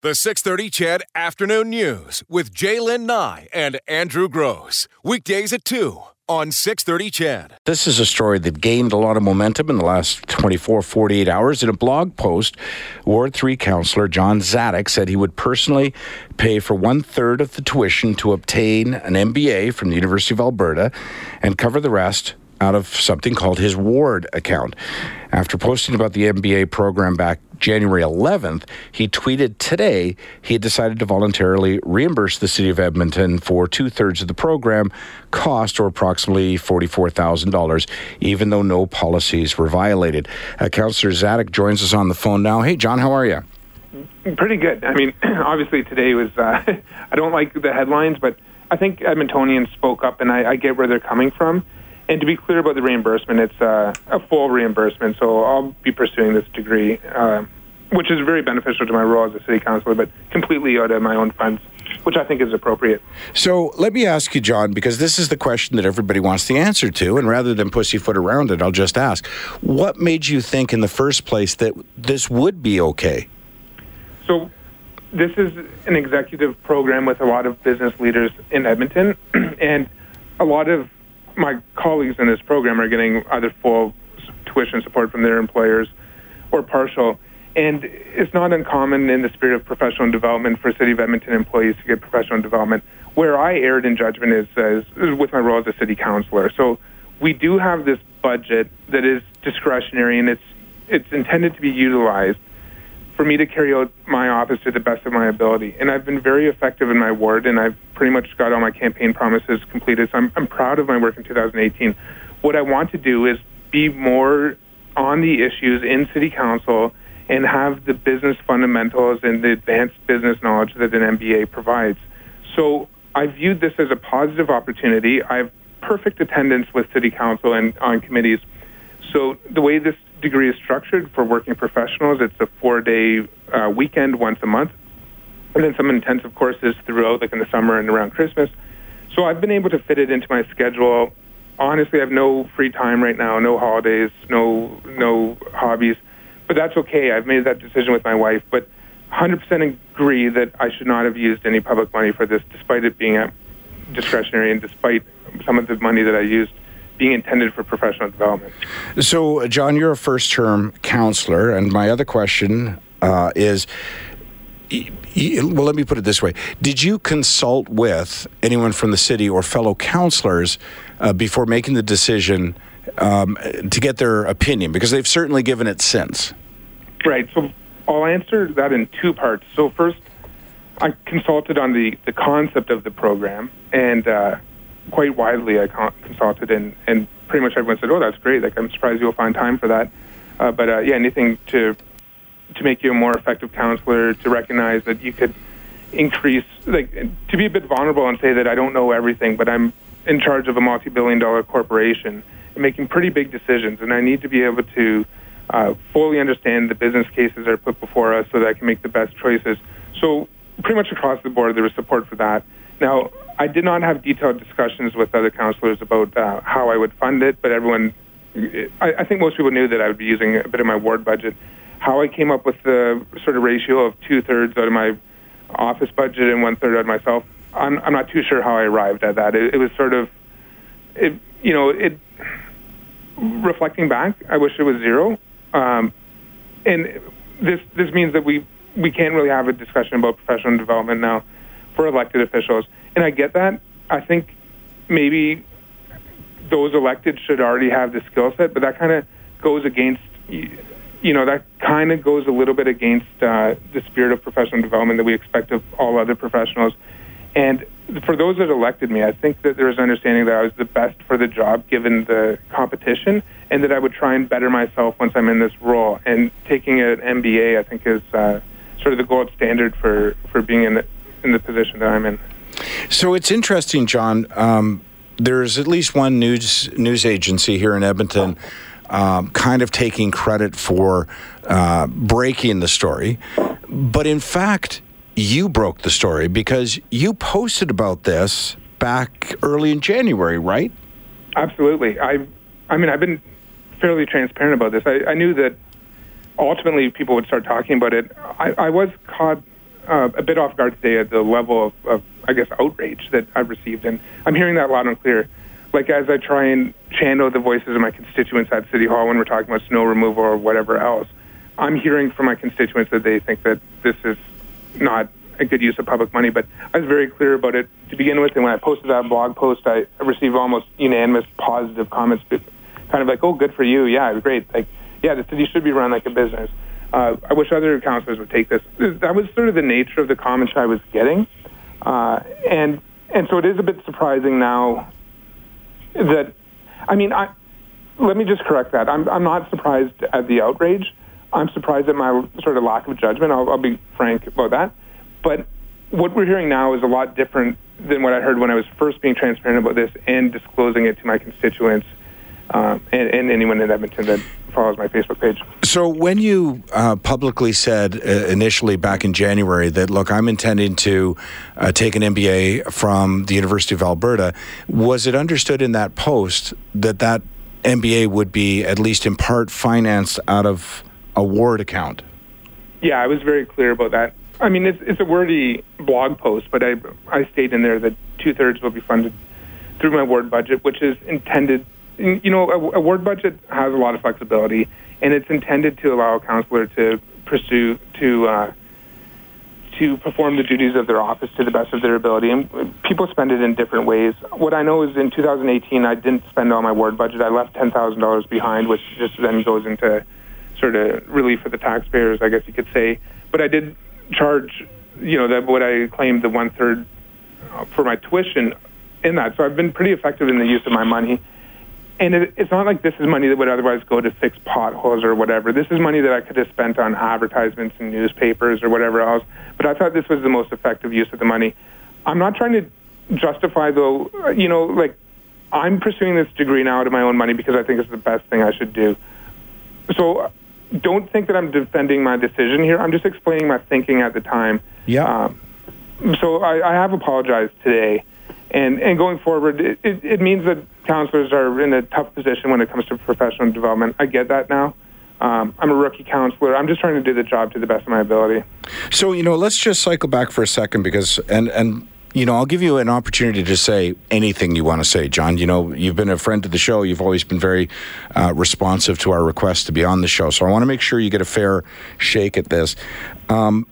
The 630 CHED Afternoon News with Jaylen Nye and Andrew Gross. Weekdays at 2 on 630 CHED. This is a story that gained a lot of momentum in the last 24, 48 hours. In a blog post, Ward 3 councillor John Dziadyk said he would personally pay for one third of the tuition to obtain an MBA from the University of Alberta and cover the rest out of something called his Ward account. After posting about the MBA program back January 11th, he tweeted today he had decided to voluntarily reimburse the city of Edmonton for two thirds of the program cost, or approximately $44,000, even though no policies were violated. Uh, Councillor Dziadyk joins us on the phone now. Hey, John, how are you? Pretty good. I mean, obviously today was, uh, I don't like the headlines, but I think Edmontonians spoke up and I, I get where they're coming from. And to be clear about the reimbursement, it's uh, a full reimbursement. So I'll be pursuing this degree, uh, which is very beneficial to my role as a city councilor, but completely out of my own funds, which I think is appropriate. So let me ask you, John, because this is the question that everybody wants the answer to. And rather than pussyfoot around it, I'll just ask what made you think in the first place that this would be okay? So this is an executive program with a lot of business leaders in Edmonton, and a lot of my colleagues in this program are getting either full tuition support from their employers or partial. And it's not uncommon in the spirit of professional development for City of Edmonton employees to get professional development. Where I erred in judgment is, is, with my role as a city councilor. So we do have this budget that is discretionary and it's it's intended to be utilized for me to carry out my office to the best of my ability. And I've been very effective in my ward, and I've pretty much got all my campaign promises completed. So I'm, I'm proud of my work in 2018. What I want to do is be more on the issues in City Council and have the business fundamentals and the advanced business knowledge that an MBA provides. So I viewed this as a positive opportunity. I have perfect attendance with City Council and on committees. So the way this degree is structured for working professionals. It's a four-day uh, weekend once a month, and then some intensive courses throughout, like in the summer and around Christmas. So I've been able to fit it into my schedule. Honestly, I have no free time right now, no holidays, no no hobbies, but that's okay. I've made that decision with my wife, but 100% agree that I should not have used any public money for this, despite it being discretionary and despite some of the money that I used being intended for professional development. So, John, you're a first term councilor, and my other question uh, is. Well, let me put it this way. Did you consult with anyone from the city or fellow councilors uh, before making the decision um, to get their opinion? Because they've certainly given it since. Right. So I'll answer that in two parts. So, first, I consulted on the, the concept of the program, and uh, quite widely. I consulted, and, and pretty much everyone said, "Oh, that's great! Like, I'm surprised you'll find time for that." Uh, but uh, yeah, anything to to make you a more effective councilor, to recognize that you could increase, like, to be a bit vulnerable and say that I don't know everything, but I'm in charge of a multi-billion-dollar corporation and making pretty big decisions, and I need to be able to uh, fully understand the business cases that are put before us so that I can make the best choices. So pretty much across the board, there was support for that. Now, I did not have detailed discussions with other councilors about uh, how I would fund it, but everyone, I, I think most people knew that I would be using a bit of my ward budget. How I came up with the sort of ratio of two thirds out of my office budget and one third out of myself, I'm, I'm not too sure how I arrived at that. It, it was sort of, it, you know, it. Reflecting back, I wish it was zero, um, and this this means that we we can't really have a discussion about professional development now for elected officials. And I get that. I think maybe those elected should already have the skill set, but that kind of goes against, you know, that kind of goes a little bit against uh, the spirit of professional development that we expect of all other professionals. And for those that elected me, I think that there was an understanding that I was the best for the job given the competition, and that I would try and better myself once I'm in this role. And taking an MBA, I think, is uh, sort of the gold standard for, for being in in the position that I'm in. So it's interesting, John. Um, there's at least one news news agency here in Edmonton. Um, kind of taking credit for uh, breaking the story. But in fact, you broke the story because you posted about this back early in January, right? Absolutely. I, I mean, I've been fairly transparent about this. I, I knew that ultimately people would start talking about it. I, I was caught uh, a bit off guard today at the level of, of, I guess, outrage that I've received, and I'm hearing that loud and clear. Like as I try and channel the voices of my constituents at City Hall when we're talking about snow removal or whatever else, I'm hearing from my constituents that they think that this is not a good use of public money. But I was very clear about it to begin with, and when I posted that blog post, I received almost unanimous positive comments, kind of like, "Oh, good for you, yeah, great." Like, yeah, the city should be run like a business. Uh, I wish other councillors would take this. That was sort of the nature of the comments I was getting, uh, and and so it is a bit surprising now that, I mean, I let me just correct that. I'm I'm not surprised at the outrage. I'm surprised at my sort of lack of judgment. I'll, I'll be frank about that. But what we're hearing now is a lot different than what I heard when I was first being transparent about this and disclosing it to my constituents um, and, and, anyone in Edmonton that follows my Facebook page. So, when you uh, publicly said uh, initially back in January that, look, I'm intending to uh, take an MBA from the University of Alberta, was it understood in that post that that MBA would be at least in part financed out of a ward account? Yeah, I was very clear about that. I mean, it's, it's a wordy blog post, but I, I state in there that two thirds will be funded through my ward budget, which is intended you know, a, a ward budget has a lot of flexibility, and it's intended to allow a councilor to pursue to uh, to perform the duties of their office to the best of their ability. And people spend it in different ways. What I know is in 2018, I didn't spend all my ward budget. I left $10,000 behind, which just then goes into sort of relief for the taxpayers, I guess you could say. But I did charge, you know, that what I claimed the one third for my tuition in that. So I've been pretty effective in the use of my money and it, it's not like this is money that would otherwise go to fix potholes or whatever. This is money that I could have spent on advertisements and newspapers or whatever else. But I thought this was the most effective use of the money. I'm not trying to justify, though, you know, like I'm pursuing this degree now out of my own money because I think it's the best thing I should do. So don't think that I'm defending my decision here. I'm just explaining my thinking at the time. Yeah. Um, so I, I have apologized today. And, and going forward, it, it, it means that councilors are in a tough position when it comes to professional development. I get that now. Um, I'm a rookie councilor. I'm just trying to do the job to the best of my ability. So, you know, let's just cycle back for a second because, and, and, you know, I'll give you an opportunity to say anything you want to say, John. You know, you've been a friend to the show. You've always been very uh, responsive to our request to be on the show. So I want to make sure you get a fair shake at this. Um,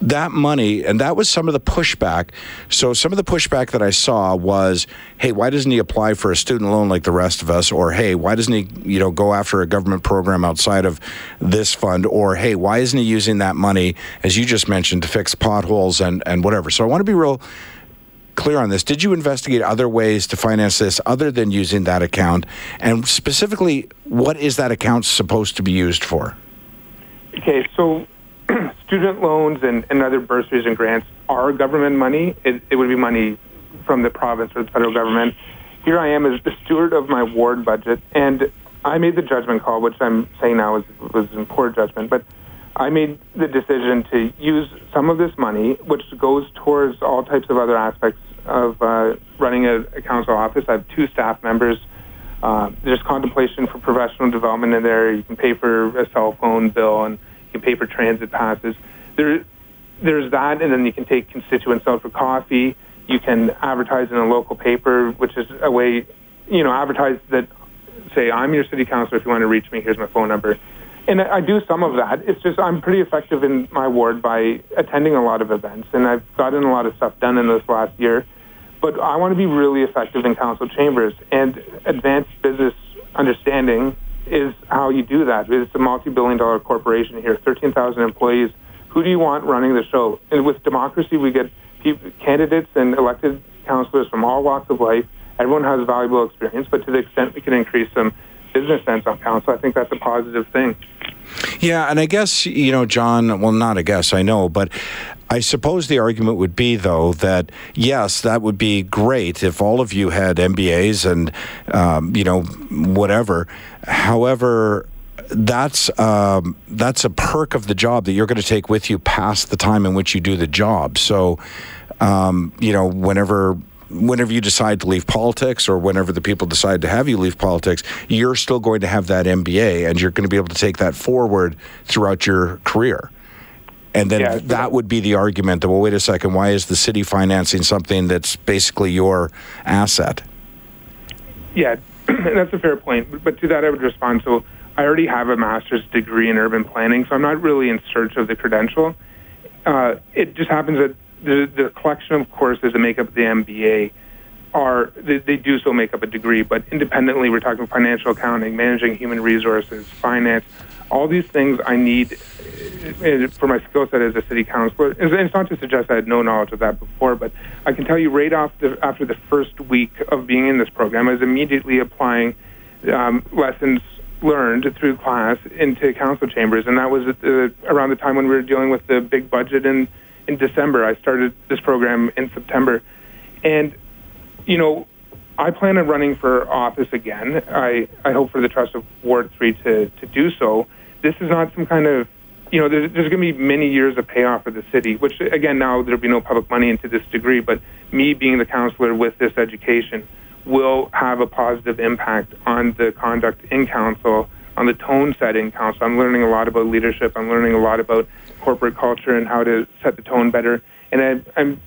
that money, and that was some of the pushback. So, some of the pushback that I saw was, hey, why doesn't he apply for a student loan like the rest of us? Or, hey, why doesn't he, you know, go after a government program outside of this fund? Or, hey, why isn't he using that money, as you just mentioned, to fix potholes and, and whatever? So, I want to be real clear on this. Did you investigate other ways to finance this other than using that account? And specifically, what is that account supposed to be used for? Okay, so student loans and, and other bursaries and grants are government money. It, it would be money from the province or the federal government. Here I am as the steward of my ward budget, and I made the judgment call, which I'm saying now was, was poor judgment, but I made the decision to use some of this money, which goes towards all types of other aspects of uh, running a, a, council office. I have two staff members. Uh, there's contemplation for professional development in there. You can pay for a cell phone bill and can pay for transit passes. There, there's that, and then you can take constituents out for coffee. You can advertise in a local paper, which is a way, you know, advertise that, say, I'm your city councilor. If you want to reach me, here's my phone number. And I do some of that. It's just I'm pretty effective in my ward by attending a lot of events, and I've gotten a lot of stuff done in this last year. But I want to be really effective in council chambers, and advanced business understanding is how you do that. It's a multi-billion dollar corporation here, 13,000 employees. Who do you want running the show? And with democracy, we get candidates and elected councilors from all walks of life. Everyone has valuable experience, but to the extent we can increase some business sense on council, I think that's a positive thing. Yeah, and I guess, you know, John, well, not I guess, I know, but I suppose the argument would be, though, that yes, that would be great if all of you had MBAs and, um, you know, whatever. However, that's um, that's a perk of the job that you're going to take with you past the time in which you do the job. So, um, you know, whenever whenever you decide to leave politics or whenever the people decide to have you leave politics, you're still going to have that MBA and you're going to be able to take that forward throughout your career. And then yeah, that would be the argument that, well, wait a second, why is the city financing something that's basically your asset? Yeah, that's a fair point. But to that, I would respond. So I already have a master's degree in urban planning, so I'm not really in search of the credential. Uh, it just happens that the, the collection of courses that make up the MBA are they, they, do so make up a degree, but independently, we're talking financial accounting, managing human resources, finance, all these things I need uh, for my skill set as a city councilor. And it's not to suggest I had no knowledge of that before, but I can tell you right off the, after the first week of being in this program, I was immediately applying um, lessons learned through class into council chambers, and that was the, around the time when we were dealing with the big budget in in December. I started this program in September, and you know, I plan on running for office again. I I hope for the trust of Ward Three to to do so. This is not some kind of you know, there's, there's going to be many years of payoff for the city, which, again, now there'll be no public money into this degree, but me being the councilor with this education will have a positive impact on the conduct in council, on the tone set in council. I'm learning a lot about leadership. I'm learning a lot about corporate culture and how to set the tone better. And I, I'm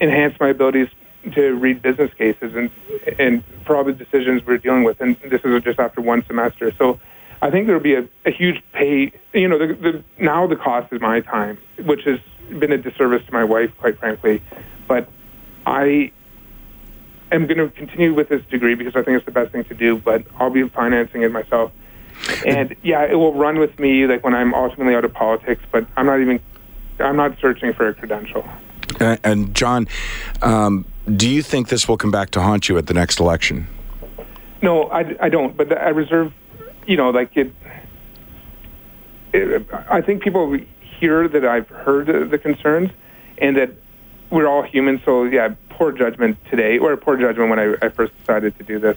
enhance my abilities to read business cases and and for all the decisions we're dealing with. And this is just after one semester. So I think there will be a, a huge pay. You know, the, the, now the cost is my time, which has been a disservice to my wife, quite frankly. But I am going to continue with this degree because I think it's the best thing to do. But I'll be financing it myself. And yeah, it will run with me like when I'm ultimately out of politics. But I'm not even. I'm not searching for a credential. And John, um, do you think this will come back to haunt you at the next election? No, I, I don't. But I reserve you know, like it, it, I think people hear that I've heard the concerns and that we're all human. So yeah, poor judgment today, or poor judgment when I, I first decided to do this.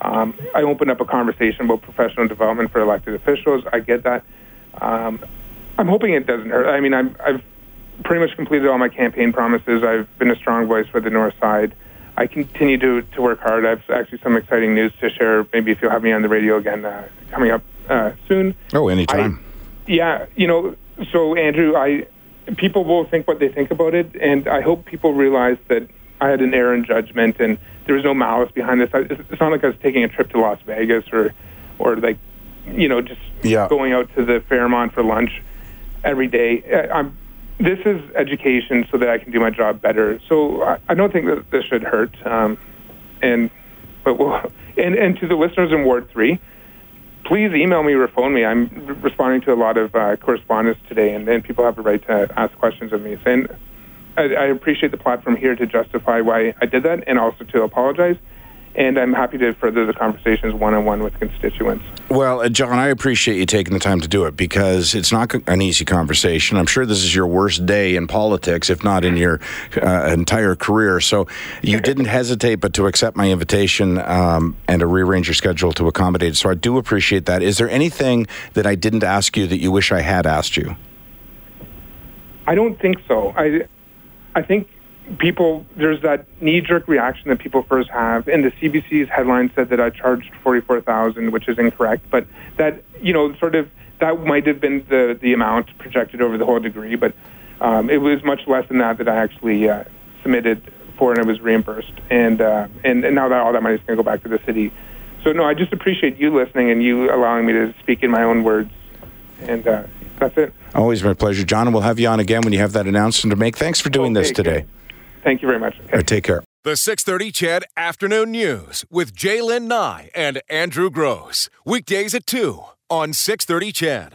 Um, I opened up a conversation about professional development for elected officials. I get that. Um, I'm hoping it doesn't hurt. I mean, I'm, I've pretty much completed all my campaign promises. I've been a strong voice for the North Side. I continue to, to work hard. I have actually some exciting news to share. Maybe if you'll have me on the radio again uh, coming up uh, soon. Oh, anytime. I, yeah, you know. So Andrew, I people will think what they think about it, and I hope people realize that I had an error in judgment, and there was no malice behind this. It's not like I was taking a trip to Las Vegas or, or like, you know, just yeah. going out to the Fairmont for lunch every day. I'm this is education so that I can do my job better. So I, I don't think that this should hurt. Um, and but we'll, and and to the listeners in Ward Three, please email me or phone me. I'm responding to a lot of uh, correspondence today, and, and people have a right to ask questions of me. And I, I appreciate the platform here to justify why I did that, and also to apologize and I'm happy to further the conversations one on one with constituents. Well, uh, John, I appreciate you taking the time to do it because it's not an easy conversation. I'm sure this is your worst day in politics, if not in your uh, entire career. So you didn't hesitate but to accept my invitation um, and to rearrange your schedule to accommodate it. So I do appreciate that. Is there anything that I didn't ask you that you wish I had asked you? I don't think so. I, I think people there's that knee jerk reaction that people first have and the CBC's headline said that I charged 44,000 which is incorrect but that you know sort of that might have been the the amount projected over the whole degree but um, it was much less than that that I actually uh, submitted for and it was reimbursed and uh, and, and now that all that money is going to go back to the city so no I just appreciate you listening and you allowing me to speak in my own words and uh, that's it. Always my pleasure, John. And we'll have you on again when you have that announcement to make. Thanks for doing okay, this today. Good. Thank you very much. Okay. Right, take care. The 630 CHED Afternoon News with Jaylen Nye and Andrew Gross. Weekdays at 2 on 630 CHED.